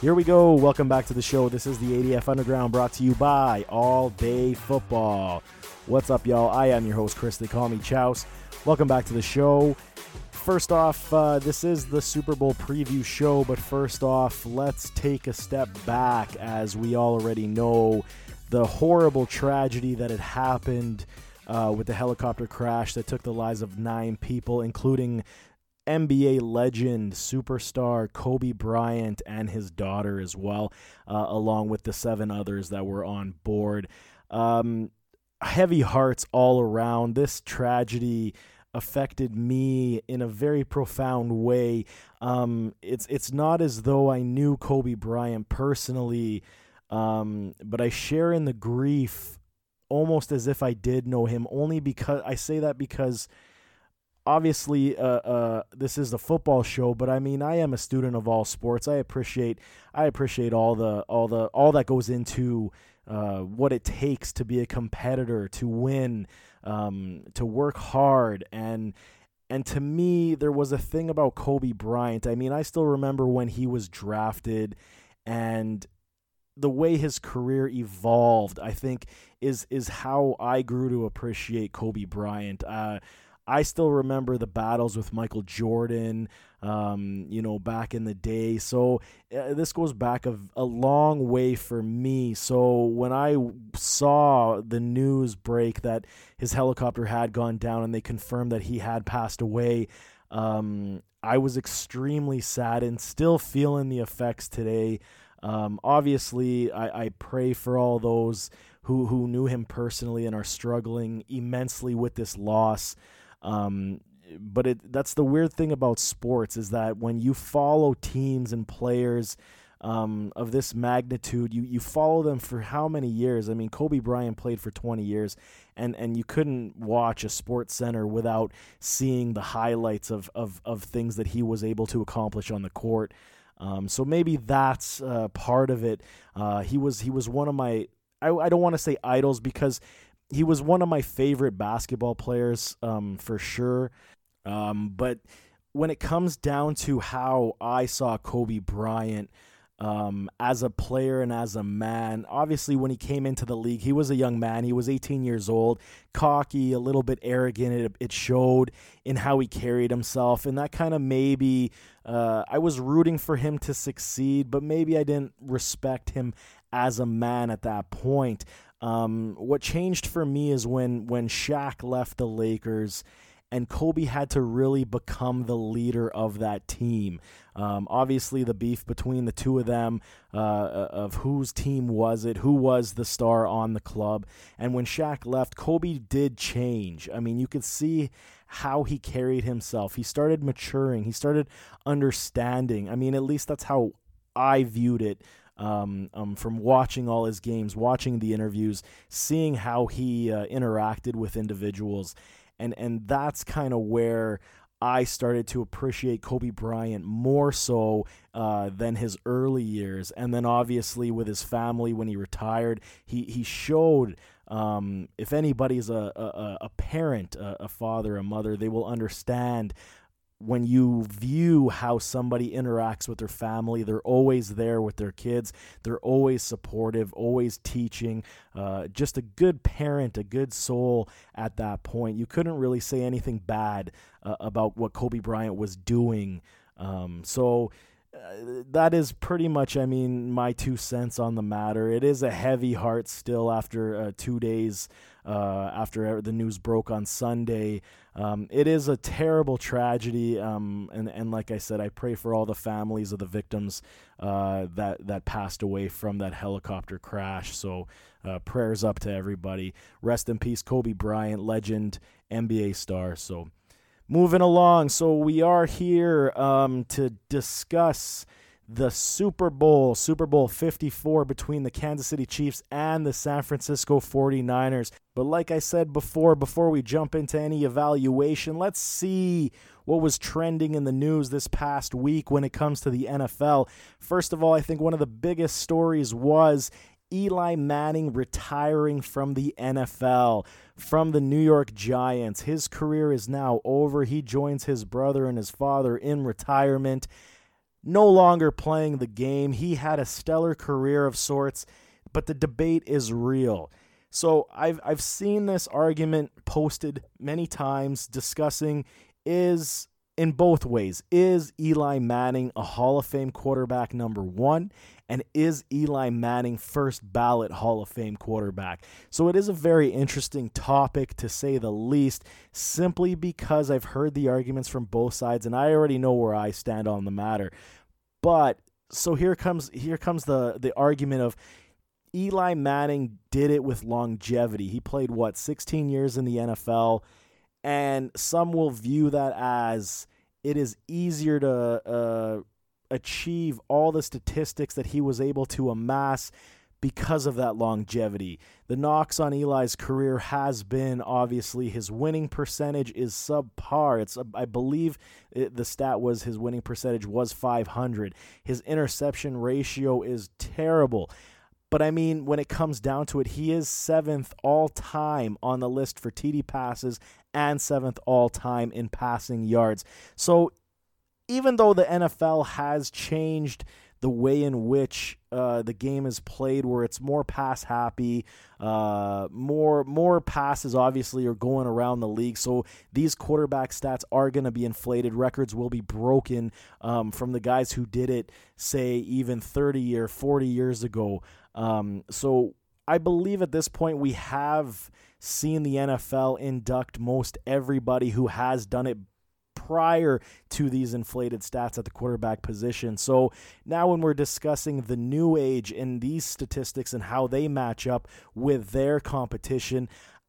Here we go. Welcome back to the show. This is the ADF Underground brought to you by All Day Football. What's up, y'all? I am your host, Chris. They call me Chouse. Welcome back to the show. First off, uh, this is the Super Bowl preview show, but first off, let's take a step back as we already know the horrible tragedy that had happened uh, with the helicopter crash that took the lives of nine people, including NBA legend, superstar Kobe Bryant and his daughter as well, uh, along with the seven others that were on board. Um, heavy hearts all around. This tragedy affected me in a very profound way. Um, it's it's not as though I knew Kobe Bryant personally, um, but I share in the grief almost as if I did know him. Only because I say that because obviously uh, uh, this is the football show but i mean i am a student of all sports i appreciate i appreciate all the all the all that goes into uh, what it takes to be a competitor to win um, to work hard. And and to me there was a thing about kobe bryant. I mean i still remember when he was drafted and the way his career evolved i think is is how i grew to appreciate kobe bryant. Uh, I still remember the battles with Michael Jordan, um, you know, back in the day. So uh, this goes back a, a long way for me. So when I saw the news break that his helicopter had gone down and they confirmed that he had passed away, um, I was extremely sad and still feeling the effects today. Um, obviously, I, I pray for all those who, who knew him personally and are struggling immensely with this loss. Um, but it that's the weird thing about sports is that when you follow teams and players um, of this magnitude, you you follow them for how many years? I mean, Kobe Bryant played for 20 years, and and you couldn't watch a Sports Center without seeing the highlights of of of things that he was able to accomplish on the court. Um, so maybe that's uh, part of it. Uh, he was he was one of my I, I don't want to say idols because he was one of my favorite basketball players um, for sure. Um, but when it comes down to how I saw Kobe Bryant um, as a player and as a man, obviously when he came into the league, he was a young man. He was 18 years old, cocky, a little bit arrogant. It, it showed in how he carried himself, and that kind of maybe uh, I was rooting for him to succeed, but maybe I didn't respect him as a man at that point. Um, what changed for me is when when Shaq left the Lakers and Kobe had to really become the leader of that team. Um, obviously, the beef between the two of them uh, uh, of whose team was it, who was the star on the club. And when Shaq left, Kobe did change. I mean, you could see how he carried himself. He started maturing, he started understanding. I mean, at least that's how I viewed it um, um, from watching all his games, watching the interviews, seeing how he uh, interacted with individuals, and and that's kind of where I started to appreciate Kobe Bryant more so uh, than his early years, and then obviously with his family when he retired, he he showed. Um, if anybody's a, a, a parent, a, a father, a mother, they will understand when you view how somebody interacts with their family, they're always there with their kids. They're always supportive, always teaching. Uh, just a good parent, a good soul at that point. You couldn't really say anything bad uh, about what Kobe Bryant was doing. Um, so that is pretty much, I mean, my two cents on the matter. It is a heavy heart still after uh, two days uh, after the news broke on Sunday. Um, it is a terrible tragedy, um, and and like I said, I pray for all the families of the victims uh, that that passed away from that helicopter crash. So uh, prayers up to everybody. Rest in peace, Kobe Bryant, legend, NBA star. So moving along, so we are here um, to discuss the Super Bowl, Super Bowl 54 between the Kansas City Chiefs and the San Francisco 49ers. But like I said before, before we jump into any evaluation, let's see what was trending in the news this past week when it comes to the NFL. First of all, I think one of the biggest stories was Eli Manning retiring from the NFL, from the New York Giants. His career is now over. He joins his brother and his father in retirement no longer playing the game. He had a stellar career of sorts, but the debate is real. So I've I've seen this argument posted many times discussing is in both ways. Is Eli Manning a Hall of Fame quarterback number 1 and is Eli Manning first ballot Hall of Fame quarterback? So it is a very interesting topic to say the least simply because I've heard the arguments from both sides and I already know where I stand on the matter. But so here comes here comes the the argument of Eli Manning did it with longevity. He played what 16 years in the NFL, and some will view that as it is easier to uh, achieve all the statistics that he was able to amass because of that longevity. The knocks on Eli's career has been obviously his winning percentage is subpar. It's uh, I believe it, the stat was his winning percentage was 500. His interception ratio is terrible. But I mean, when it comes down to it, he is seventh all time on the list for TD passes and seventh all time in passing yards. So even though the NFL has changed the way in which uh, the game is played, where it's more pass happy, uh, more more passes obviously are going around the league. So these quarterback stats are going to be inflated. Records will be broken um, from the guys who did it, say even 30 or 40 years ago. Um, so I believe at this point we have seen the NFL induct most everybody who has done it prior to these inflated stats at the quarterback position. So now, when we're discussing the new age in these statistics and how they match up with their competition,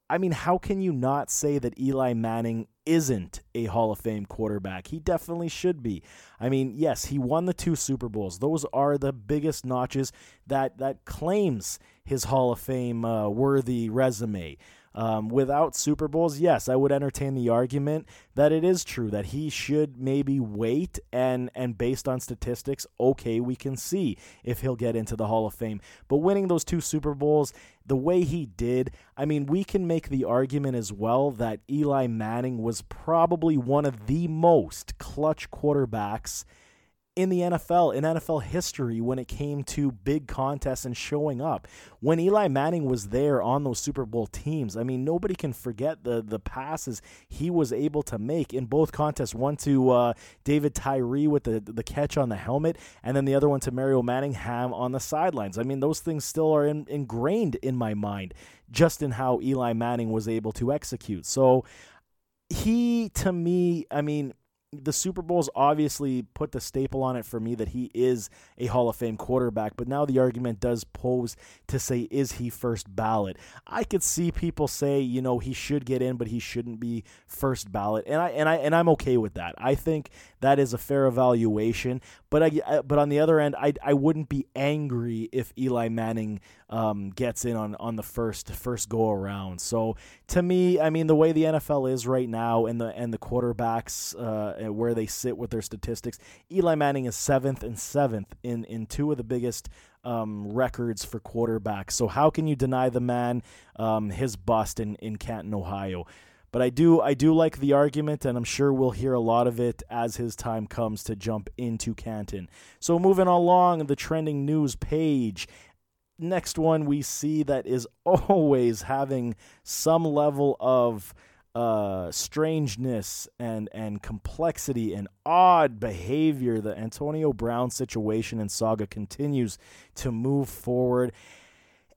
I mean, how can you not say that Eli Manning isn't a Hall of Fame quarterback? He definitely should be. I mean, yes, he won the two Super Bowls. Those are the biggest notches that that claims his Hall of Fame uh, worthy resume. Um, without Super Bowls, yes, I would entertain the argument that it is true that he should maybe wait and and based on statistics, okay, we can see if he'll get into the Hall of Fame. But winning those two Super Bowls the way he did, I mean, we can make the argument as well that Eli Manning was probably one of the most clutch quarterbacks in the NFL, in NFL history, when it came to big contests and showing up. When Eli Manning was there on those Super Bowl teams, I mean, nobody can forget the the passes he was able to make in both contests. One to uh, David Tyree with the the catch on the helmet, and then the other one to Mario Manningham on the sidelines. I mean, those things still are in, ingrained in my mind, just in how Eli Manning was able to execute. So he, to me, I mean the Super Bowls obviously put the staple on it for me that he is a Hall of Fame quarterback, but now the argument does pose to say, is he first ballot? I could see people say, you know, he should get in, but he shouldn't be first ballot, and I and I and I'm okay with that. I think that is a fair evaluation, but I but on the other end, I I wouldn't be angry if Eli Manning um, gets in on on the first first go around. So to me, I mean, the way the NFL is right now, and the and the quarterbacks. Uh, where they sit with their statistics. Eli Manning is seventh and seventh in in two of the biggest um, records for quarterbacks. So how can you deny the man um, his bust in in Canton, Ohio? But I do I do like the argument, and I'm sure we'll hear a lot of it as his time comes to jump into Canton. So moving along the trending news page. Next one we see that is always having some level of uh, strangeness and and complexity and odd behavior. The Antonio Brown situation and saga continues to move forward.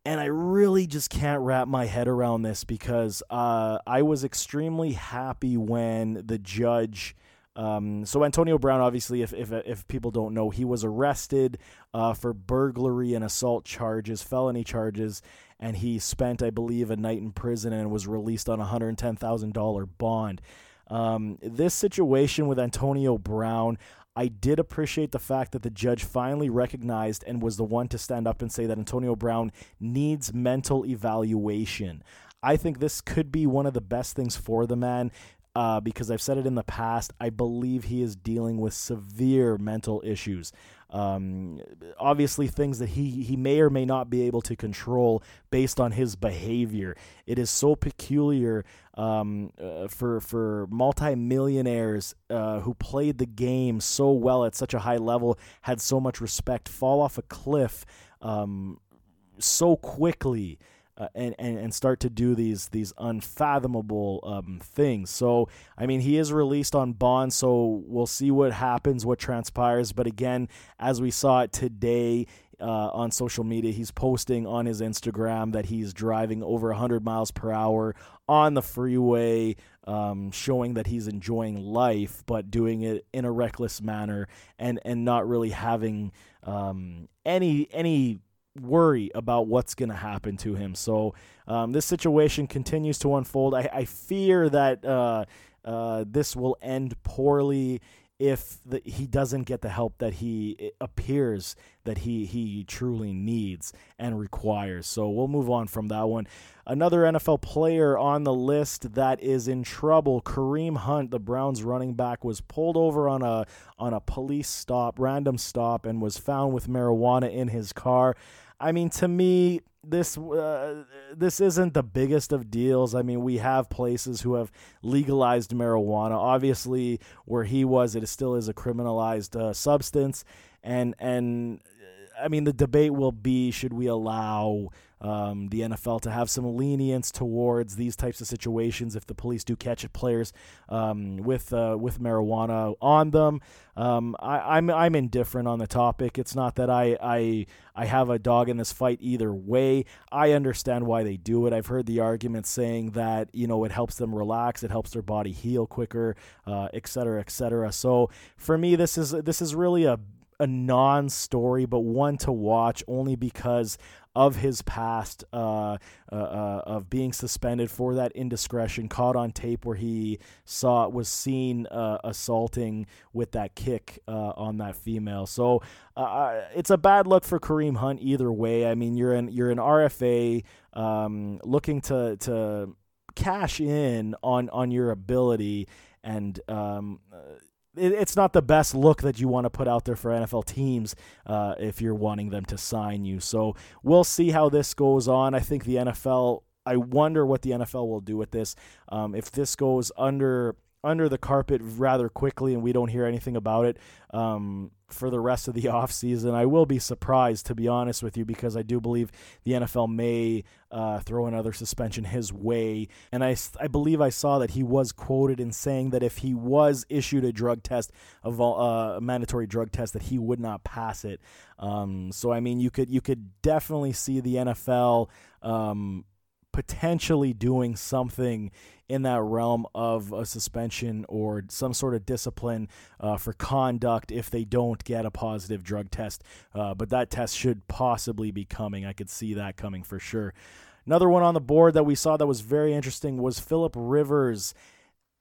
And I really just can't wrap my head around this because uh, I was extremely happy when the judge um, so Antonio Brown, obviously, if, if if people don't know, he was arrested uh, for burglary and assault charges, felony charges, and he spent, I believe, a night in prison and was released on a hundred ten thousand dollar bond. Um, this situation with Antonio Brown, I did appreciate the fact that the judge finally recognized and was the one to stand up and say that Antonio Brown needs mental evaluation. I think this could be one of the best things for the man uh, because I've said it in the past. I believe he is dealing with severe mental issues. Um, obviously, things that he, he may or may not be able to control based on his behavior. It is so peculiar um, uh, for for multimillionaires uh, who played the game so well at such a high level, had so much respect, fall off a cliff um, so quickly uh, and, and and start to do these these unfathomable um, things. So I mean, he is released on bond, so we'll see what happens, what transpires. But again, as we saw it today. Uh, on social media, he's posting on his Instagram that he's driving over 100 miles per hour on the freeway, um, showing that he's enjoying life, but doing it in a reckless manner and and not really having um, any any worry about what's going to happen to him. So um, this situation continues to unfold. I, I fear that uh, uh, this will end poorly if the, he doesn't get the help that he appears that he he truly needs and requires. So we'll move on from that one. Another NFL player on the list that is in trouble, Kareem Hunt, the Browns running back, was pulled over on a on a police stop, random stop, and was found with marijuana in his car. I mean, to me, this uh, this isn't the biggest of deals. I mean, we have places who have legalized marijuana. Obviously, where he was, it still is a criminalized uh, substance, and and I mean, the debate will be: should we allow um, the NFL to have some lenience towards these types of situations if the police do catch players um, with uh, with marijuana on them. Um, I, am I'm, I'm indifferent on the topic. It's not that I, I I have a dog in this fight either way. I understand why they do it. I've heard the argument saying that you know it helps them relax, it helps their body heal quicker, uh, et cetera, et cetera. So for me, this is this is really a a non-story, but one to watch only because of his past uh, uh, uh, of being suspended for that indiscretion, caught on tape where he saw was seen uh, assaulting with that kick uh, on that female. So uh, it's a bad look for Kareem Hunt either way. I mean, you're an you're an RFA um, looking to to cash in on on your ability and um, it's not the best look that you want to put out there for NFL teams uh, if you're wanting them to sign you. So we'll see how this goes on. I think the NFL. I wonder what the NFL will do with this. Um, if this goes under under the carpet rather quickly and we don't hear anything about it um, for the rest of the offseason. I will be surprised, to be honest with you, because I do believe the NFL may uh, throw another suspension his way. And I, I believe I saw that he was quoted in saying that if he was issued a drug test, a, uh, a mandatory drug test, that he would not pass it. Um, so I mean, you could you could definitely see the NFL um, potentially doing something in that realm of a suspension or some sort of discipline uh, for conduct if they don't get a positive drug test. Uh, but that test should possibly be coming. I could see that coming for sure. Another one on the board that we saw that was very interesting was Philip Rivers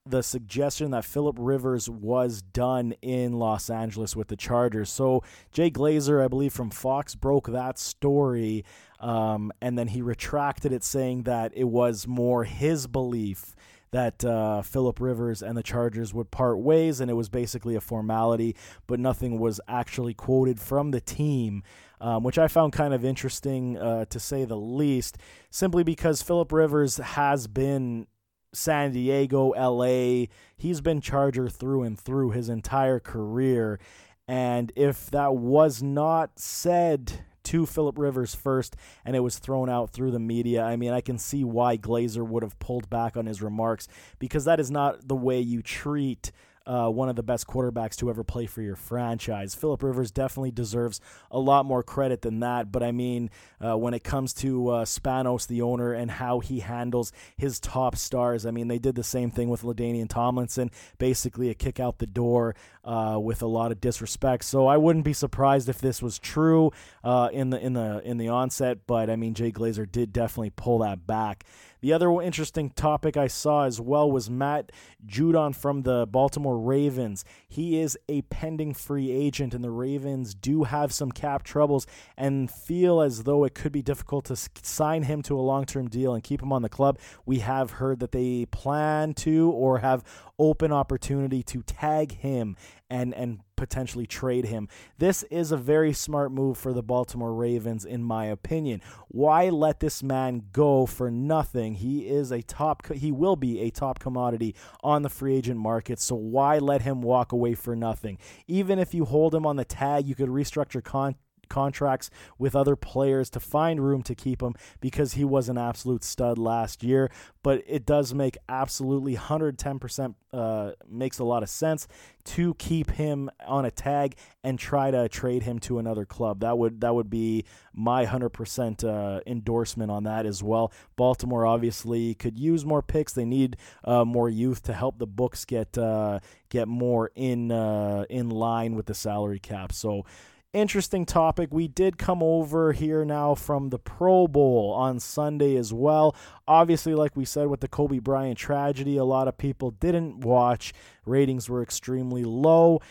the suggestion that Philip Rivers was done in Los Angeles with the Chargers. So Jay Glazer, I believe from Fox, broke that story, um, and then he retracted it, saying that it was more his belief that uh, Philip Rivers and the Chargers would part ways, and it was basically a formality, but nothing was actually quoted from the team. Um, which I found kind of interesting uh, to say the least, simply because Philip Rivers has been San Diego, LA. He's been Charger through and through his entire career. And if that was not said to Philip Rivers first and it was thrown out through the media, I mean, I can see why Glazer would have pulled back on his remarks because that is not the way you treat uh, one of the best quarterbacks to ever play for your franchise. Philip Rivers definitely deserves a lot more credit than that. But I mean, uh, when it comes to uh, Spanos, the owner, and how he handles his top stars, I mean, they did the same thing with LaDainian Tomlinson, basically a kick out the door uh, with a lot of disrespect. So I wouldn't be surprised if this was true uh, in the in the in the onset. But I mean, Jay Glazer did definitely pull that back. The other interesting topic I saw as well was Matt Judon from the Baltimore Ravens. He is a pending free agent, and the Ravens do have some cap troubles and feel as though it could be difficult to sign him to a long term deal and keep him on the club. We have heard that they plan to or have open opportunity to tag him and and potentially trade him. This is a very smart move for the Baltimore Ravens in my opinion. Why let this man go for nothing? He is a top he will be a top commodity on the free agent market, so why let him walk away for nothing? Even if you hold him on the tag, you could restructure con- contracts with other players to find room to keep him because he was an absolute stud last year. But it does make absolutely 110% uh, makes a lot of sense to keep him on a tag and try to trade him to another club. That would that would be my 100% uh, endorsement on that as well. Baltimore obviously could use more picks. They need uh, more youth to help the books get uh, get more in uh, in line with the salary cap. So interesting topic. We did come over here now from the Pro Bowl on Sunday as well. Obviously, like we said with the Kobe Bryant tragedy, a lot of people didn't watch. Ratings were extremely low.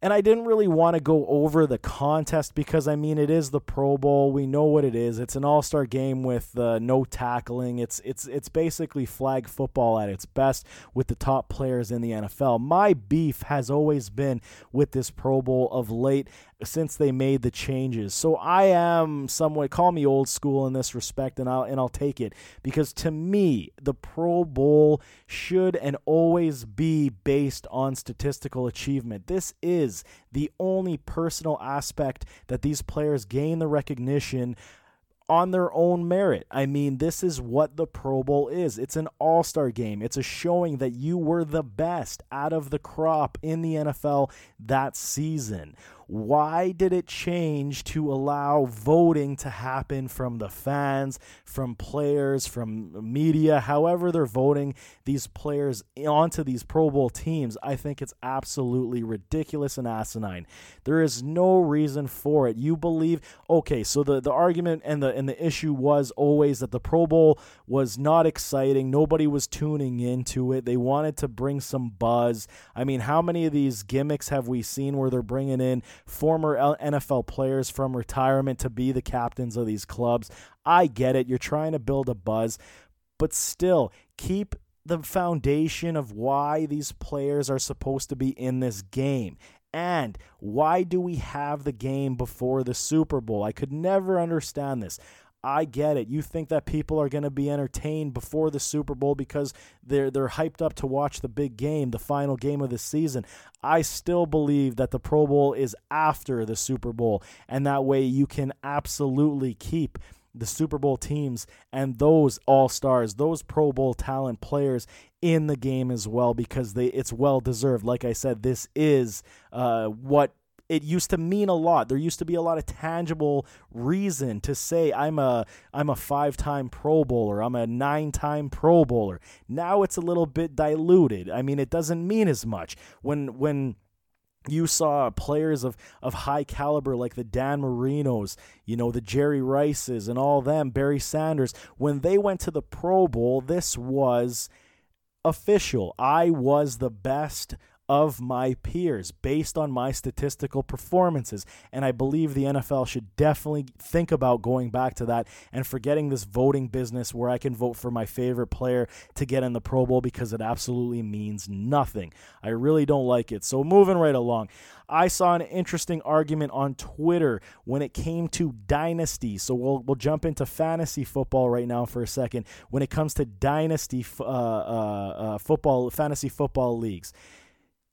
And I didn't really want to go over the contest because, I mean, it is the Pro Bowl. We know what it is. It's an all-star game with uh, no tackling. It's it's it's basically flag football at its best with the top players in the NFL. My beef has always been with this Pro Bowl of late since they made the changes. So I am somewhat call me old school in this respect and I'll and I'll take it because to me the Pro Bowl should and always be based on statistical achievement. This is the only personal aspect that these players gain the recognition on their own merit. I mean, this is what the Pro Bowl is. It's an all star game, it's a showing that you were the best out of the crop in the NFL that season. Why did it change to allow voting to happen from the fans, from players, from media, however they're voting these players onto these Pro Bowl teams? I think it's absolutely ridiculous and asinine. There is no reason for it. You believe okay, so the, the argument and the and the issue was always that the Pro Bowl was not exciting. Nobody was tuning into it. They wanted to bring some buzz. I mean, how many of these gimmicks have we seen where they're bringing in former NFL players from retirement to be the captains of these clubs. I get it. You're trying to build a buzz, but still keep the foundation of why these players are supposed to be in this game. And why do we have the game before the Super Bowl? I could never understand this. I get it. You think that people are going to be entertained before the Super Bowl because they're they're hyped up to watch the big game, the final game of the season. I still believe that the Pro Bowl is after the Super Bowl, and that way you can absolutely keep the Super Bowl teams and those all stars, those Pro Bowl talent players in the game as well because they it's well deserved. Like I said, this is uh, what it used to mean a lot. There used to be a lot of tangible reason to say I'm a I'm a five-time Pro Bowler, I'm a nine-time Pro Bowler. Now it's a little bit diluted. I mean, it doesn't mean as much. When when you saw players of, of high caliber like the Dan Marinos, you know, the Jerry Rices and all them, Barry Sanders, when they went to the Pro Bowl, this was official. I was the best of my peers based on my statistical performances. And I believe the NFL should definitely think about going back to that and forgetting this voting business where I can vote for my favorite player to get in the Pro Bowl because it absolutely means nothing. I really don't like it. So, moving right along. I saw an interesting argument on Twitter when it came to dynasty. So we'll we'll jump into fantasy football right now for a second. When it comes to dynasty uh, uh, uh, football, fantasy football leagues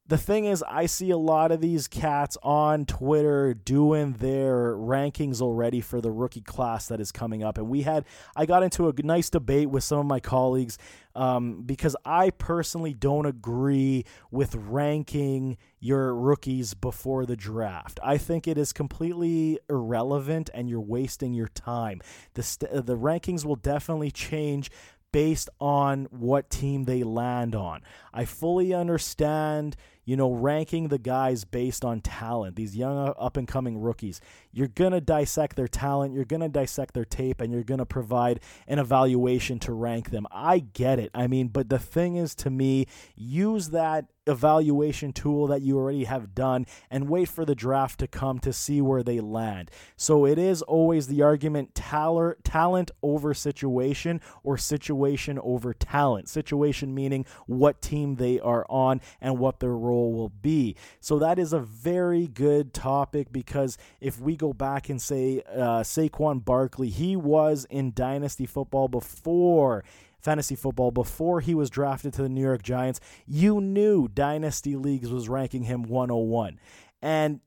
the thing is, I see a lot of these cats on Twitter doing their rankings already for the rookie class that is coming up. And we had, I got into a nice debate with some of my colleagues um, because I personally don't agree with ranking your rookies before the draft. I think it is completely irrelevant and you're wasting your time. The, st- the rankings will definitely change based on what team they land on. I fully understand you know, ranking the guys based on talent, these young uh, up and coming rookies. You're going to dissect their talent, you're going to dissect their tape, and you're going to provide an evaluation to rank them. I get it. I mean, but the thing is to me, use that evaluation tool that you already have done and wait for the draft to come to see where they land. So it is always the argument talent talent over situation or situation over talent. Situation meaning what team they are on and what their role will be. So that is a very good topic because if we go back and say uh, Saquon Barkley, he was in dynasty football before fantasy football before he was drafted to the New York Giants, you knew Dynasty Leagues was ranking him 101. And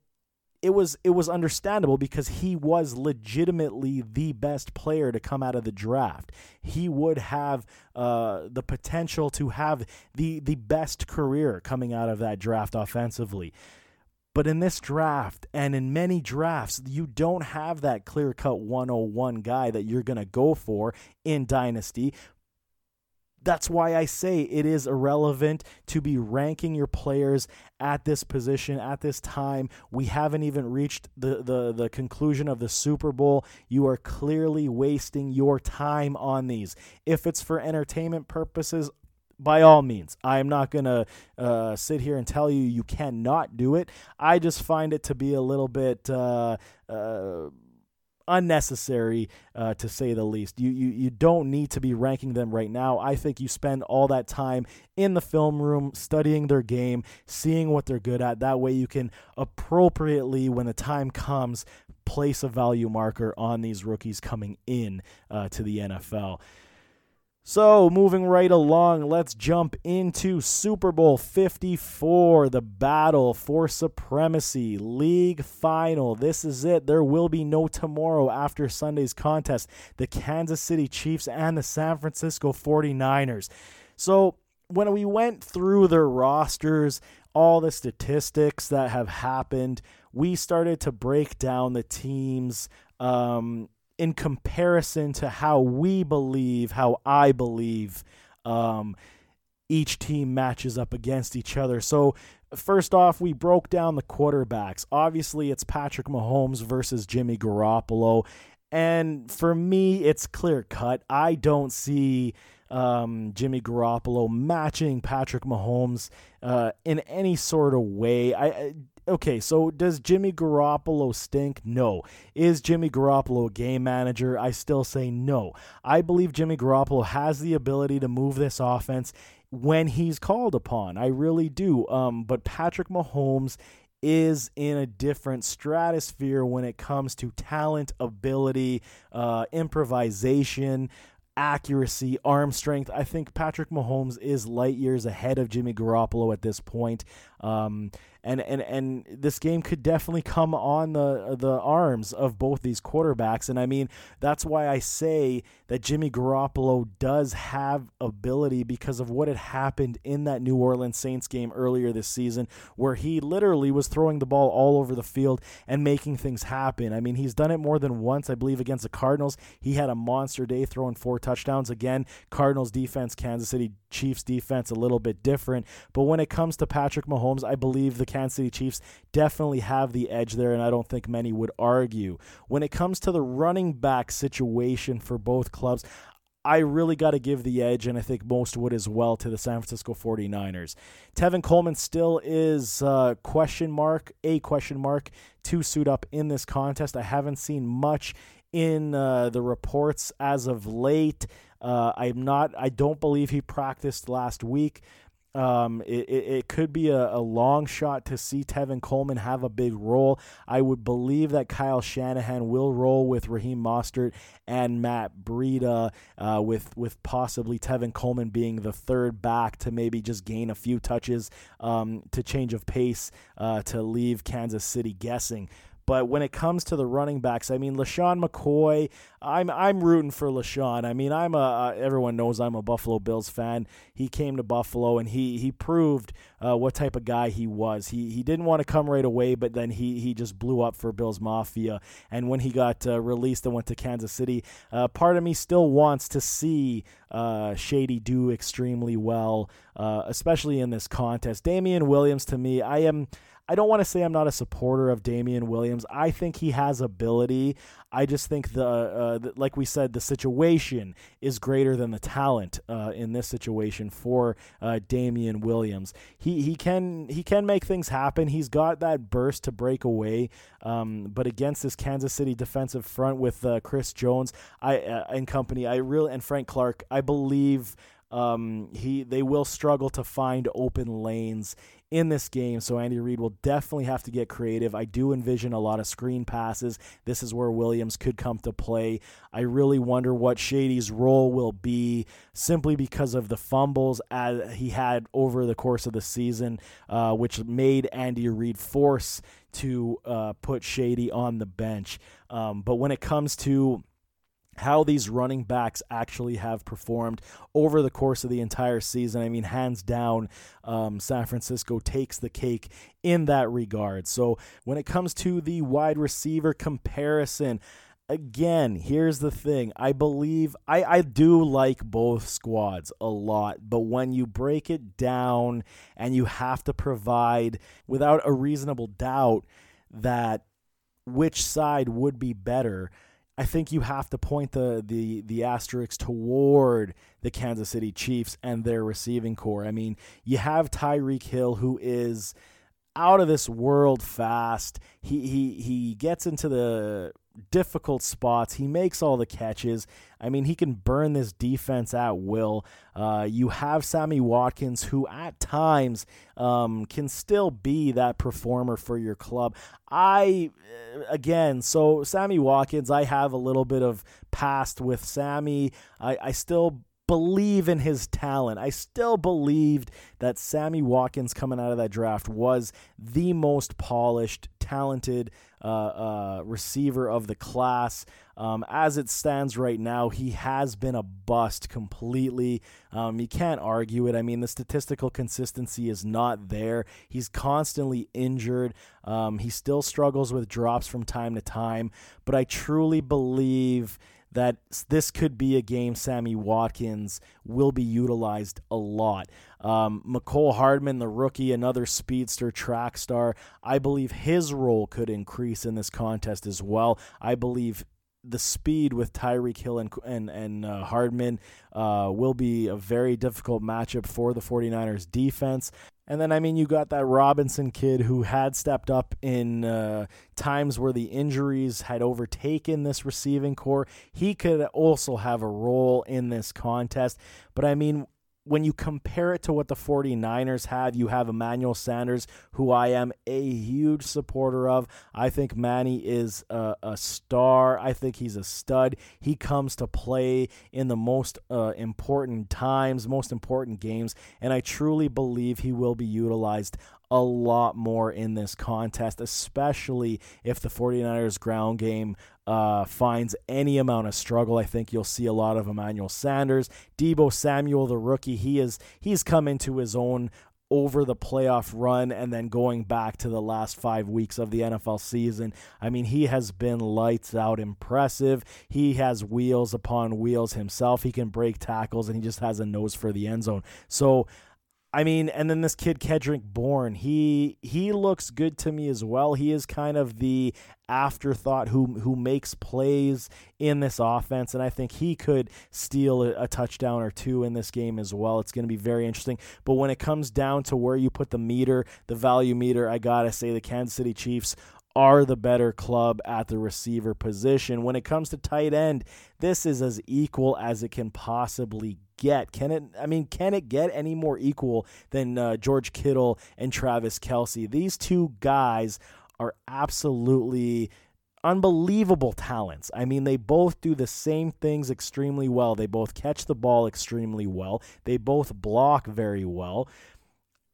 it was it was understandable because he was legitimately the best player to come out of the draft. He would have uh, the potential to have the the best career coming out of that draft offensively. But in this draft and in many drafts, you don't have that clear cut 101 guy that you're going to go for in Dynasty that's why I say it is irrelevant to be ranking your players at this position at this time. We haven't even reached the, the, the conclusion of the Super Bowl. You are clearly wasting your time on these. If it's for entertainment purposes, by all means, I am not going to uh, sit here and tell you you cannot do it. I just find it to be a little bit. Uh, uh, unnecessary uh, to say the least. You, you you don't need to be ranking them right now. I think you spend all that time in the film room studying their game, seeing what they're good at. That way you can appropriately when the time comes place a value marker on these rookies coming in uh, to the NFL. So, moving right along, let's jump into Super Bowl 54, the battle for supremacy, league final. This is it. There will be no tomorrow after Sunday's contest. The Kansas City Chiefs and the San Francisco 49ers. So, when we went through their rosters, all the statistics that have happened, we started to break down the teams um, in comparison to how we believe, how I believe um, each team matches up against each other. So, first off, we broke down the quarterbacks. Obviously, it's Patrick Mahomes versus Jimmy Garoppolo. And for me, it's clear cut. I don't see um, Jimmy Garoppolo matching Patrick Mahomes uh, in any sort of way. I, okay, so does Jimmy Garoppolo stink? No. Is Jimmy Garoppolo a game manager? I still say no. I believe Jimmy Garoppolo has the ability to move this offense when he's called upon. I really do. Um, but Patrick Mahomes is in a different stratosphere when it comes to talent, ability, uh, improvisation, accuracy, arm strength. I think Patrick Mahomes is light years ahead of Jimmy Garoppolo at this point. Um, and and and this game could definitely come on the the arms of both these quarterbacks and I mean that's why I say that Jimmy Garoppolo does have ability because of what had happened in that New Orleans Saints game earlier this season where he literally was throwing the ball all over the field and making things happen. I mean, he's done it more than once, I believe against the Cardinals. He had a monster day throwing four touchdowns again. Cardinals defense, Kansas City Chiefs defense a little bit different, but when it comes to Patrick Mahomes, I believe the Kansas City Chiefs definitely have the edge there, and I don't think many would argue. When it comes to the running back situation for both clubs, I really got to give the edge, and I think most would as well, to the San Francisco 49ers. Tevin Coleman still is uh, question mark, a question mark to suit up in this contest. I haven't seen much in uh, the reports as of late. Uh, I'm not. I don't believe he practiced last week, um, it, it, it, could be a, a, long shot to see Tevin Coleman have a big role. I would believe that Kyle Shanahan will roll with Raheem Mostert and Matt Breida, uh, with with possibly Tevin Coleman being the third back to maybe just gain a few touches um, to change of pace uh, to leave Kansas City guessing. But when it comes to the running backs, I mean, LeSean McCoy, I'm I'm rooting for LeSean. I mean, I'm a uh, everyone knows I'm a Buffalo Bills fan. He came to Buffalo and he he proved uh, what type of guy he was. He he didn't want to come right away, but then he he just blew up for Bills Mafia. And when he got uh, released and went to Kansas City, uh, part of me still wants to see uh, Shady do extremely well, uh, especially in this contest. Damien Williams, to me, I am. I don't want to say I'm not a supporter of Damien Williams. I think he has ability. I just think the, uh, the like we said, the situation is greater than the talent uh, in this situation for uh, Damien Williams. He he can he can make things happen. He's got that burst to break away. Um, but against this Kansas City defensive front with uh, Chris Jones, I uh, and company, I really and Frank Clark, I believe um, he they will struggle to find open lanes in this game. So Andy Reid will definitely have to get creative. I do envision a lot of screen passes. This is where Williams could come to play. I really wonder what Shady's role will be simply because of the fumbles as he had over the course of the season, uh, which made Andy Reid force to uh, put Shady on the bench. Um, but when it comes to how these running backs actually have performed over the course of the entire season. I mean, hands down, um, San Francisco takes the cake in that regard. So when it comes to the wide receiver comparison, again, here's the thing. I believe I, I do like both squads a lot, but when you break it down and you have to provide without a reasonable doubt that which side would be better – I think you have to point the the the asterisk toward the Kansas City Chiefs and their receiving corps. I mean, you have Tyreek Hill who is out of this world fast. He he he gets into the difficult spots. He makes all the catches. I mean, he can burn this defense at will. Uh, you have Sammy Watkins, who at times um, can still be that performer for your club. I, uh, again, so Sammy Watkins, I have a little bit of past with Sammy. I, I still believe in his talent. I still believed that Sammy Watkins coming out of that draft was the most polished, talented uh, uh, receiver of the class. Um, as it stands right now, he has been a bust completely. Um, you can't argue it. I mean, the statistical consistency is not there. He's constantly injured. Um, he still struggles with drops from time to time, but I truly believe that this could be a game Sammy Watkins will be utilized a lot. Um, Mecole Hardman, the rookie, another speedster track star, I believe his role could increase in this contest as well. I believe the speed with Tyreek Hill and and, and uh, Hardman uh, will be a very difficult matchup for the 49ers defense. And then, I mean, you got that Robinson kid who had stepped up in uh, times where the injuries had overtaken this receiving corps. He could also have a role in this contest. But I mean, when you compare it to what the 49ers have, you have Emmanuel Sanders, who I am a huge supporter of. I think Manny is a, a star. I think he's a stud. He comes to play in the most uh, important times, most important games, and I truly believe he will be utilized a lot more in this contest, especially if the 49ers ground game uh, finds any amount of struggle. I think you'll see a lot of Emmanuel Sanders, Deebo Samuel, the rookie. He is he's come into his own over the playoff run and then going back to the last five weeks of the NFL season. I mean, he has been lights out impressive. He has wheels upon wheels himself. He can break tackles and he just has a nose for the end zone. So I mean, and then this kid Kendrick Bourne, he he looks good to me as well. He is kind of the afterthought who who makes plays in this offense, and I think he could steal a, a touchdown or two in this game as well. It's going to be very interesting. But when it comes down to where you put the meter, the value meter, I gotta say the Kansas City Chiefs are the better club at the receiver position. When it comes to tight end, this is as equal as it can possibly get? Can it? I mean, can it get any more equal than uh, George Kittle and Travis Kelce? These two guys are absolutely unbelievable talents. I mean, they both do the same things extremely well. They both catch the ball extremely well. They both block very well.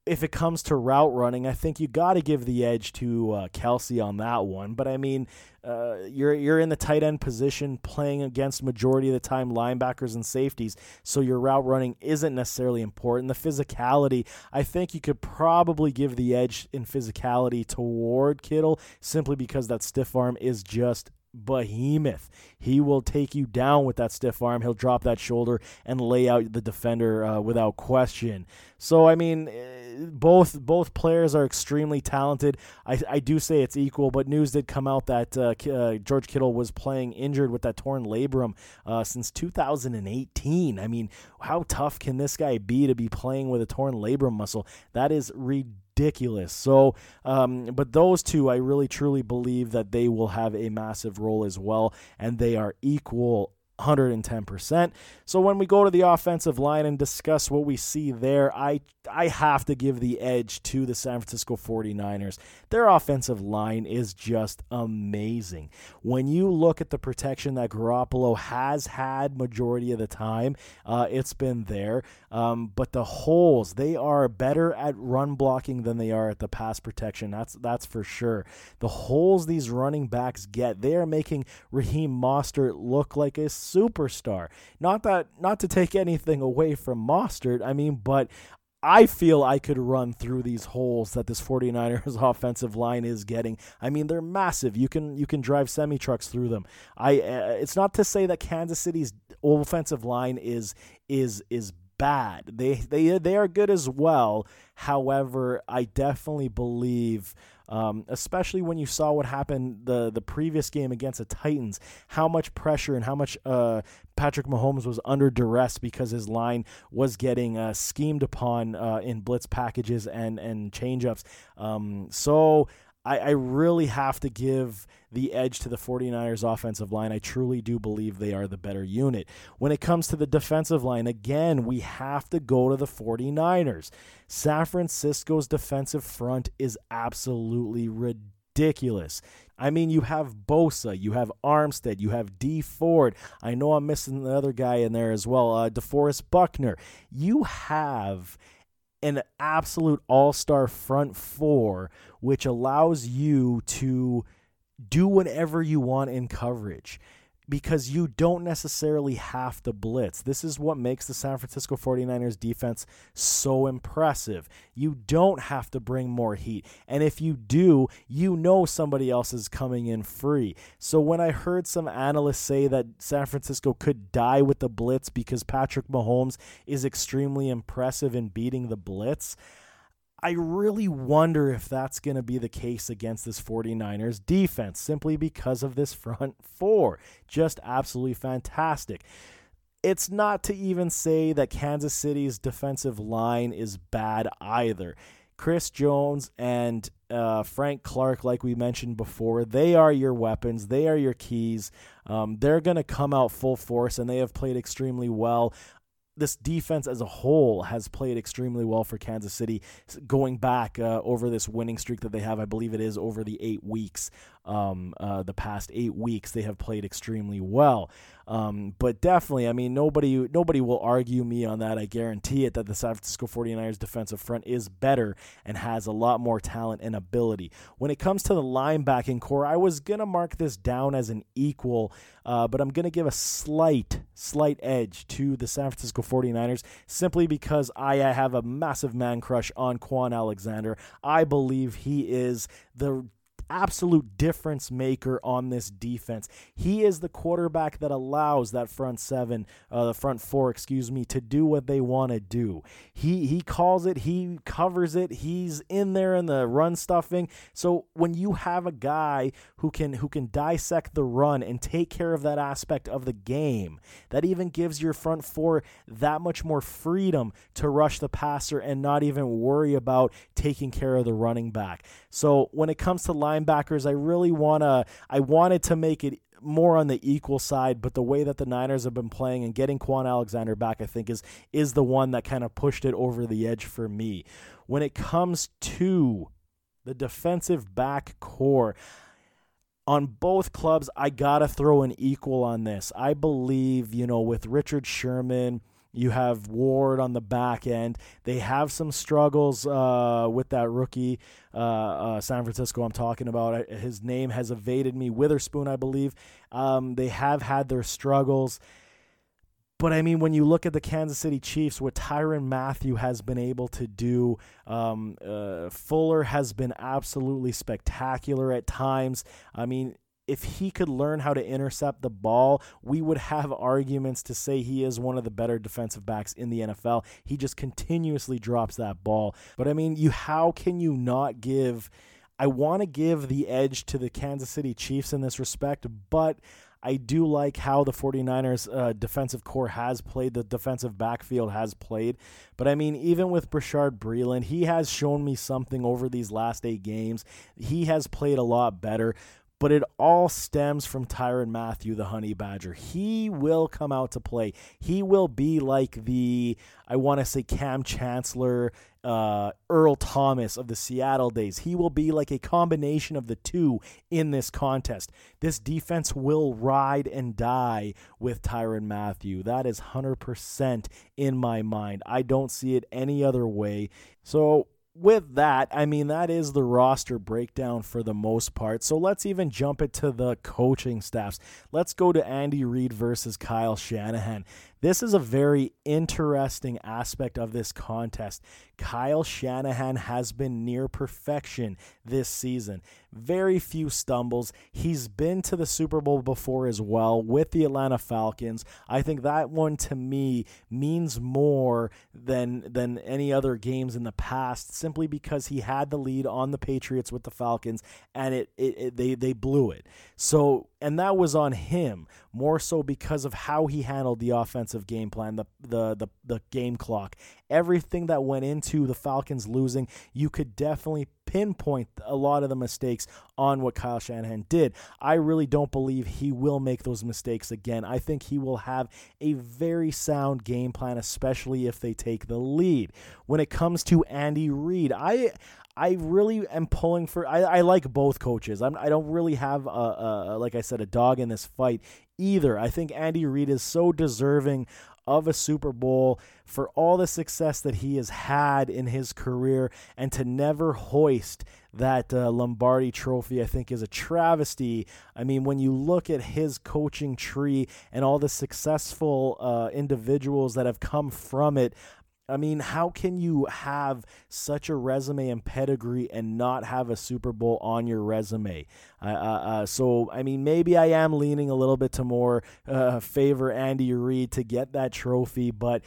If it comes to route running, I think you got to give the edge to uh, Kelce on that one. But I mean, uh, you're you're in the tight end position, playing against majority of the time linebackers and safeties, so your route running isn't necessarily important. The physicality, I think you could probably give the edge in physicality toward Kittle, simply because that stiff arm is just behemoth. He will take you down with that stiff arm. He'll drop that shoulder and lay out the defender uh, without question. So I mean, eh, both both players are extremely talented. I, I do say it's equal, but news did come out that uh, uh, George Kittle was playing injured with that torn labrum uh, since 2018. I mean, how tough can this guy be to be playing with a torn labrum muscle? That is ridiculous ridiculous. So, um, but those two, I really truly believe that they will have a massive role as well, and they are equal 110%. So when we go to the offensive line and discuss what we see there, I I have to give the edge to the San Francisco 49ers. Their offensive line is just amazing. When you look at the protection that Garoppolo has had majority of the time, uh, it's been there. Um, but the holes, they are better at run blocking than they are at the pass protection. That's that's for sure. The holes these running backs get, they are making Raheem Mostert look like a superstar. Not that not to take anything away from Mostert, I mean, but I feel I could run through these holes that this 49ers offensive line is getting. I mean, they're massive. You can you can drive semi trucks through them. I uh, it's not to say that Kansas City's offensive line is is is bad. They they they are good as well. However, I definitely believe um, especially when you saw what happened the the previous game against the Titans, how much pressure and how much uh, Patrick Mahomes was under duress because his line was getting uh, schemed upon uh, in blitz packages and and changeups. Um, so I, I really have to give the edge to the 49ers offensive line. I truly do believe they are the better unit. When it comes to the defensive line, again, we have to go to the 49ers. San Francisco's defensive front is absolutely ridiculous. I mean, you have Bosa, you have Armstead, you have Dee Ford. I know I'm missing the other guy in there as well, uh, DeForest Buckner. You have an absolute all star front four, which allows you to do whatever you want in coverage because you don't necessarily have to blitz. This is what makes the San Francisco 49ers defense so impressive. You don't have to bring more heat. And if you do, you know somebody else is coming in free. So when I heard some analysts say that San Francisco could die with the blitz because Patrick Mahomes is extremely impressive in beating the blitz, I really wonder if that's going to be the case against this 49ers defense simply because of this front four. Just absolutely fantastic. It's not to even say that Kansas City's defensive line is bad either. Chris Jones and uh, Frank Clark, like we mentioned before, they are your weapons. They are your keys. Um, they're going to come out full force, and they have played extremely well this defense as a whole has played extremely well for Kansas City going back uh, over this winning streak that they have. I believe it is over the eight weeks. Um, uh, the past eight weeks, they have played extremely well. Um, but definitely, I mean, nobody nobody will argue me on that. I guarantee it that the San Francisco 49ers defensive front is better and has a lot more talent and ability. When it comes to the linebacking corps, I was going to mark this down as an equal, uh, but I'm going to give a slight, slight edge to the San Francisco 49ers simply because I have a massive man crush on Kwon Alexander. I believe he is the absolute difference maker on this defense. He is the quarterback that allows that front seven, uh, the front four, excuse me, to do what they want to do. He he calls it, he covers it, he's in there in the run stuffing. So when you have a guy who can who can dissect the run and take care of that aspect of the game, that even gives your front four that much more freedom to rush the passer and not even worry about taking care of the running back. So when it comes to linebackers, I really wanna I wanted to make it more on the equal side, but the way that the Niners have been playing and getting Kwon Alexander back, I think is is the one that kind of pushed it over the edge for me. When it comes to the defensive back corps, on both clubs, I gotta throw an equal on this. I believe, you know, with Richard Sherman You have Ward on the back end. They have some struggles uh, with that rookie, uh, uh, San Francisco, I'm talking about. His name has evaded me. Witherspoon, I believe. Um, they have had their struggles. But I mean, when you look at the Kansas City Chiefs, what Tyrann Mathieu has been able to do, um, uh, Fuller has been absolutely spectacular at times. I mean, if he could learn how to intercept the ball, we would have arguments to say he is one of the better defensive backs in the NFL. He just continuously drops that ball. But I mean, you how can you not give I want to give the edge to the Kansas City Chiefs in this respect, but I do like how the 49ers uh, defensive corps has played, the defensive backfield has played. But I mean, even with Bashaud Breeland, he has shown me something over these last eight games. He has played a lot better but it all stems from Tyrann Mathieu, the Honey Badger. He will come out to play. He will be like the, I want to say, Kam Chancellor, uh, Earl Thomas of the Seattle days. He will be like a combination of the two in this contest. This defense will ride and die with Tyrann Mathieu. That is 100% in my mind. I don't see it any other way. So with that, I mean, that is the roster breakdown for the most part. So let's even jump it to the coaching staffs. Let's go to Andy Reid versus Kyle Shanahan. This is a very interesting aspect of this contest. Kyle Shanahan has been near perfection this season. Very few stumbles. He's been to the Super Bowl before as well with the Atlanta Falcons. I think that one to me means more than than any other games in the past simply because he had the lead on the Patriots with the Falcons and it, it, it they they blew it. So and that was on him more so because of how he handled the offensive game plan, the the the, the game clock, everything that went into the Falcons losing. You could definitely pinpoint a lot of the mistakes on what Kyle Shanahan did. I really don't believe he will make those mistakes again. I think he will have a very sound game plan, especially if they take the lead. When it comes to Andy Reid, I I really am pulling for. I, I like both coaches. I'm, I don't really have a, a, like I said a dog in this fight either. I think Andy Reid is so deserving of a Super Bowl for all the success that he has had in his career and to never hoist that uh, Lombardi trophy, I think, is a travesty. I mean, when you look at his coaching tree and all the successful uh, individuals that have come from it, I mean, how can you have such a resume and pedigree and not have a Super Bowl on your resume? Uh, uh, uh, so, I mean, maybe I am leaning a little bit to more uh, favor Andy Reid to get that trophy, but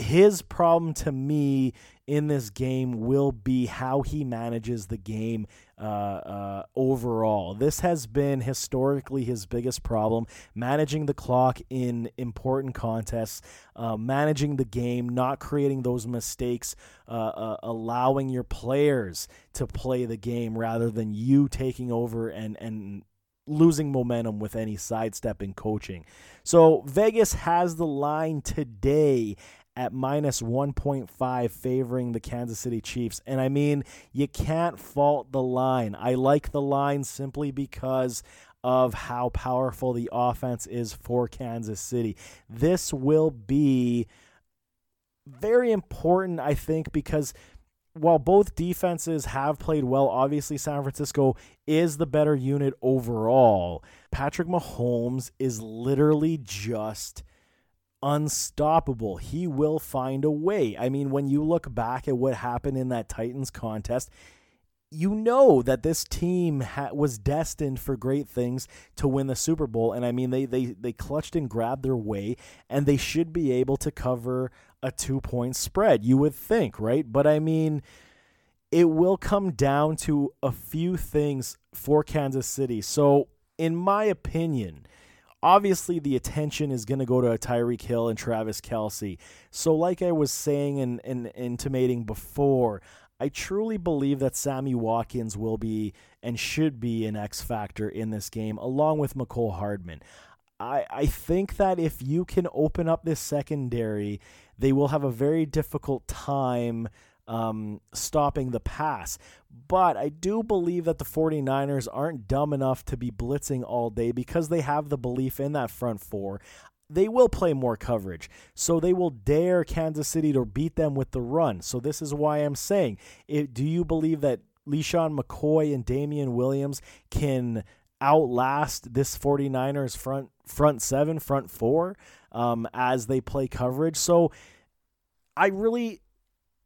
his problem to me in this game will be how he manages the game uh, uh, overall. This has been historically his biggest problem managing the clock in important contests, uh, managing the game, not creating those mistakes, uh, uh, allowing your players to play the game rather than you taking over and, and losing momentum with any sidestepping coaching. So Vegas has the line today at minus 1.5 favoring the Kansas City Chiefs. And I mean, you can't fault the line. I like the line simply because of how powerful the offense is for Kansas City. This will be very important, I think, because while both defenses have played well, obviously San Francisco is the better unit overall. Patrick Mahomes is literally just unstoppable. He will find a way. I mean, when you look back at what happened in that Titans contest, you know that this team ha- was destined for great things to win the Super Bowl, and I mean they they they clutched and grabbed their way, and they should be able to cover a two point spread. You would think, right? But I mean, it will come down to a few things for Kansas City. So, in my opinion, obviously the attention is going to go to Tyreek Hill and Travis Kelce. So, like I was saying and, and intimating before, I truly believe that Sammy Watkins will be and should be an X factor in this game, along with Mecole Hardman. I, I think that if you can open up this secondary, they will have a very difficult time um, stopping the pass. But I do believe that the 49ers aren't dumb enough to be blitzing all day because they have the belief in that front four. they will play more coverage. So they will dare Kansas City to beat them with the run. So this is why I'm saying, it, do you believe that LeSean McCoy and Damien Williams can outlast this 49ers front front seven, front four um, as they play coverage? So I really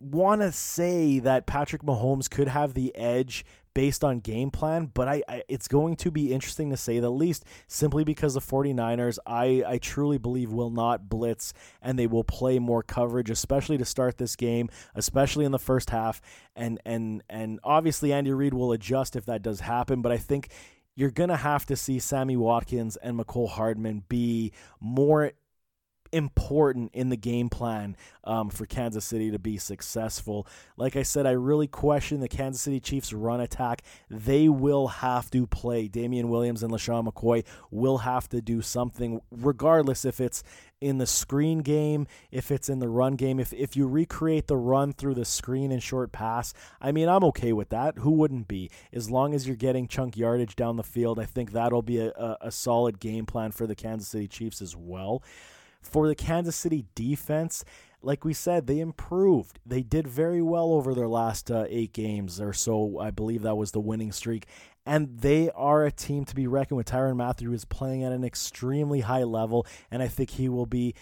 want to say that Patrick Mahomes could have the edge based on game plan, but I, I, it's going to be interesting to say the least simply because the 49ers I, I truly believe will not blitz and they will play more coverage especially to start this game, especially in the first half. And and and obviously Andy Reid will adjust if that does happen, but I think you're going to have to see Sammy Watkins and Mecole Hardman be more important in the game plan um, for Kansas City to be successful. Like I said, I really question the Kansas City Chiefs' run attack. They will have to play. Damien Williams and LeSean McCoy will have to do something, regardless if it's in the screen game, if it's in the run game. If, if you recreate the run through the screen and short pass, I mean, I'm okay with that. Who wouldn't be? As long as you're getting chunk yardage down the field, I think that'll be a, a, a solid game plan for the Kansas City Chiefs as well. For the Kansas City defense, like we said, they improved. They did very well over their last uh, eight games or so. I believe that was the winning streak. And they are a team to be reckoned with. Tyrann Mathieu is playing at an extremely high level, and I think he will be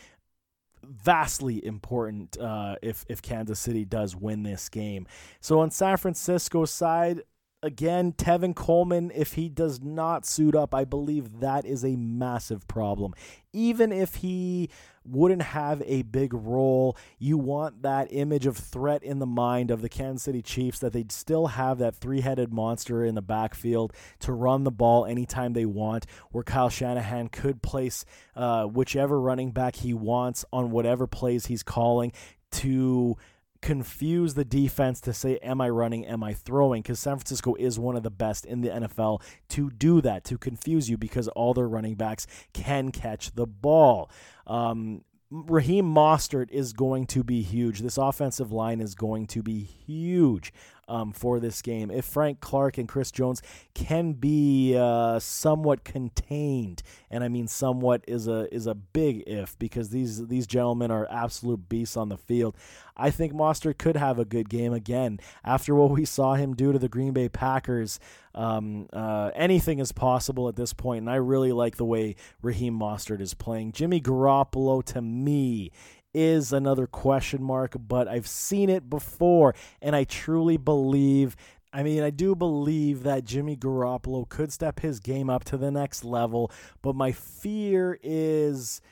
vastly important uh, if if Kansas City does win this game. So on San Francisco side, again, Tevin Coleman, if he does not suit up, I believe that is a massive problem. Even if he wouldn't have a big role, you want that image of threat in the mind of the Kansas City Chiefs that they'd still have that three headed monster in the backfield to run the ball anytime they want, where Kyle Shanahan could place uh, whichever running back he wants on whatever plays he's calling to confuse the defense to say, Am I running? Am I throwing? Because San Francisco is one of the best in the NFL to do that, to confuse you because all their running backs can catch the ball. Um, Raheem Mostert is going to be huge. This offensive line is going to be huge um, for this game. If Frank Clark and Chris Jones can be uh, somewhat contained, and I mean somewhat is a is a big if because these these gentlemen are absolute beasts on the field. I think Mostert could have a good game again after what we saw him do to the Green Bay Packers. Um, uh, anything is possible at this point, and I really like the way Raheem Mostert is playing. Jimmy Garoppolo to me is another question mark, but I've seen it before, and I truly believe. I mean, I do believe that Jimmy Garoppolo could step his game up to the next level, but my fear is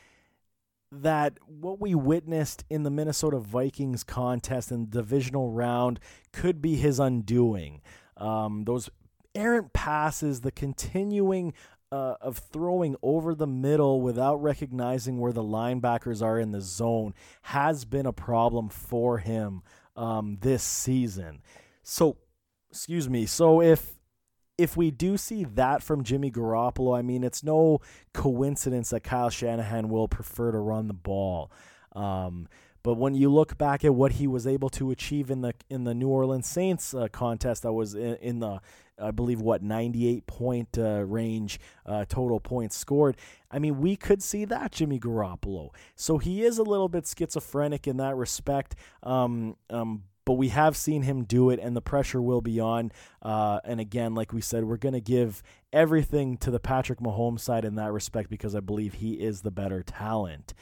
that what we witnessed in the Minnesota Vikings contest in the divisional round could be his undoing. Um, those errant passes, the continuing uh, of throwing over the middle without recognizing where the linebackers are in the zone has been a problem for him um, this season. So, excuse me. So if if we do see that from Jimmy Garoppolo, I mean, it's no coincidence that Kyle Shanahan will prefer to run the ball. Um, but when you look back at what he was able to achieve in the in the New Orleans Saints uh, contest, that was in, in, the I believe what 98 point uh, range uh, total points scored. I mean, we could see that Jimmy Garoppolo. So he is a little bit schizophrenic in that respect. Um, um, but we have seen him do it, and the pressure will be on. Uh, and again, like we said, we're going to give everything to the Patrick Mahomes side in that respect because I believe he is the better talent.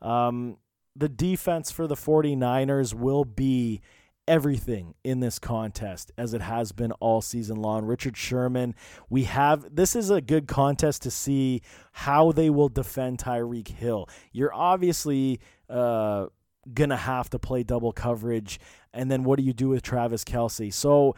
Um, the defense for the 49ers will be everything in this contest as it has been all season long. Richard Sherman, we have this is a good contest to see how they will defend Tyreek Hill. You're obviously uh, gonna have to play double coverage, and then what do you do with Travis Kelce? So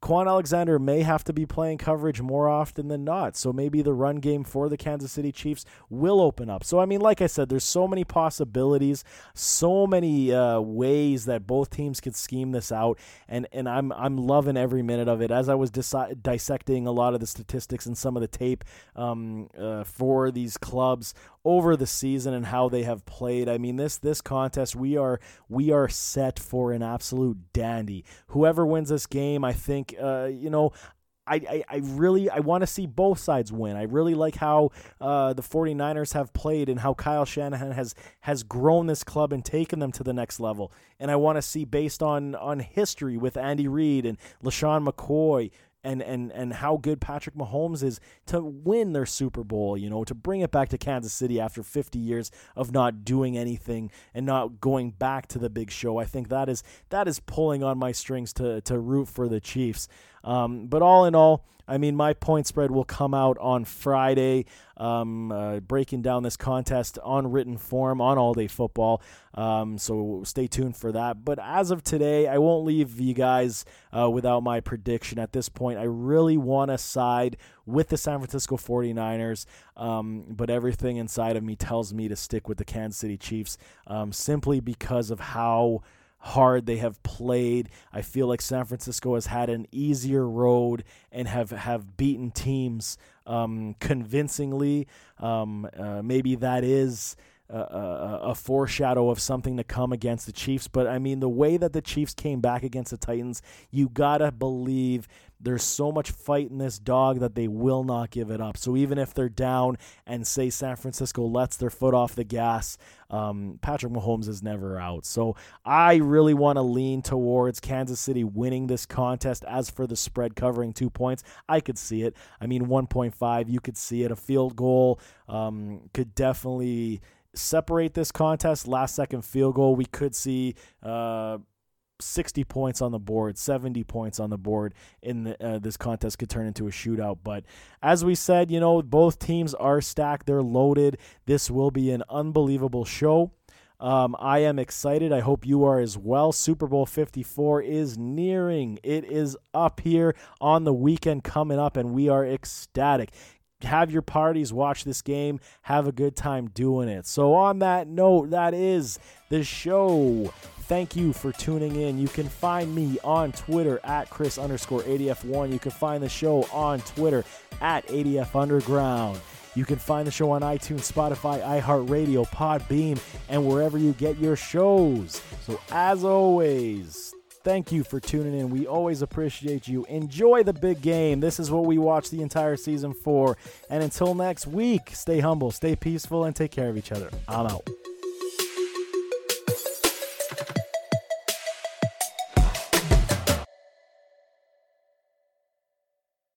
Kwon Alexander may have to be playing coverage more often than not. So maybe the run game for the Kansas City Chiefs will open up. So, I mean, like I said, there's so many possibilities, so many uh, ways that both teams could scheme this out. And, and I'm, I'm loving every minute of it. As I was dis- dissecting a lot of the statistics and some of the tape um, uh, for these clubs over the season and how they have played. I mean, this this contest we are we are set for an absolute dandy. Whoever wins this game, I think, uh, you know. I, I, really I want to see both sides win. I really like how uh, the 49ers have played and how Kyle Shanahan has has grown this club and taken them to the next level. And I want to see based on on history with Andy Reid and LeSean McCoy, and and and how good Patrick Mahomes is to win their Super Bowl, you know, to bring it back to Kansas City after 50 years of not doing anything and not going back to the big show. I think that is that is pulling on my strings to to root for the Chiefs. Um, but all in all, I mean, my point spread will come out on Friday, um, uh, breaking down this contest on written form on All Day Football. Um, so stay tuned for that. But as of today, I won't leave you guys uh, without my prediction. At this point, I really want to side with the San Francisco 49ers, um, but everything inside of me tells me to stick with the Kansas City Chiefs um, simply because of how hard they have played. I feel like San Francisco has had an easier road and have have beaten teams um, convincingly. Um, uh, maybe that is. A, a, a, foreshadow of something to come against the Chiefs. But I mean, the way that the Chiefs came back against the Titans, you gotta believe there's so much fight in this dog that they will not give it up. So even if they're down and say San Francisco lets their foot off the gas, um, Patrick Mahomes is never out. So I really want to lean towards Kansas City winning this contest. As for the spread covering two points, I could see it. I mean, 1.5, you could see it. A field goal um, could definitely separate this contest. Last second field goal, we could see. Uh, 60 points on the board, 70 points on the board in the, uh, this contest could turn into a shootout. But as we said, you know, both teams are stacked, they're loaded. This will be an unbelievable show. Um, I am excited. I hope you are as well. Super Bowl 54 is nearing. It is up here on the weekend coming up, and we are ecstatic have your parties, watch this game, have a good time doing it. So, on that note, that is the show thank you for tuning in. You can find me on Twitter at Chris underscore ADF1. You can find the show on Twitter at ADF Underground. You can find the show on iTunes, Spotify, iHeartRadio, Podbean, and wherever you get your shows. So, as always, thank you for tuning in. We always appreciate you. Enjoy the big game. This is what we watch the entire season for. And until next week, stay humble, stay peaceful, and take care of each other. I'm out.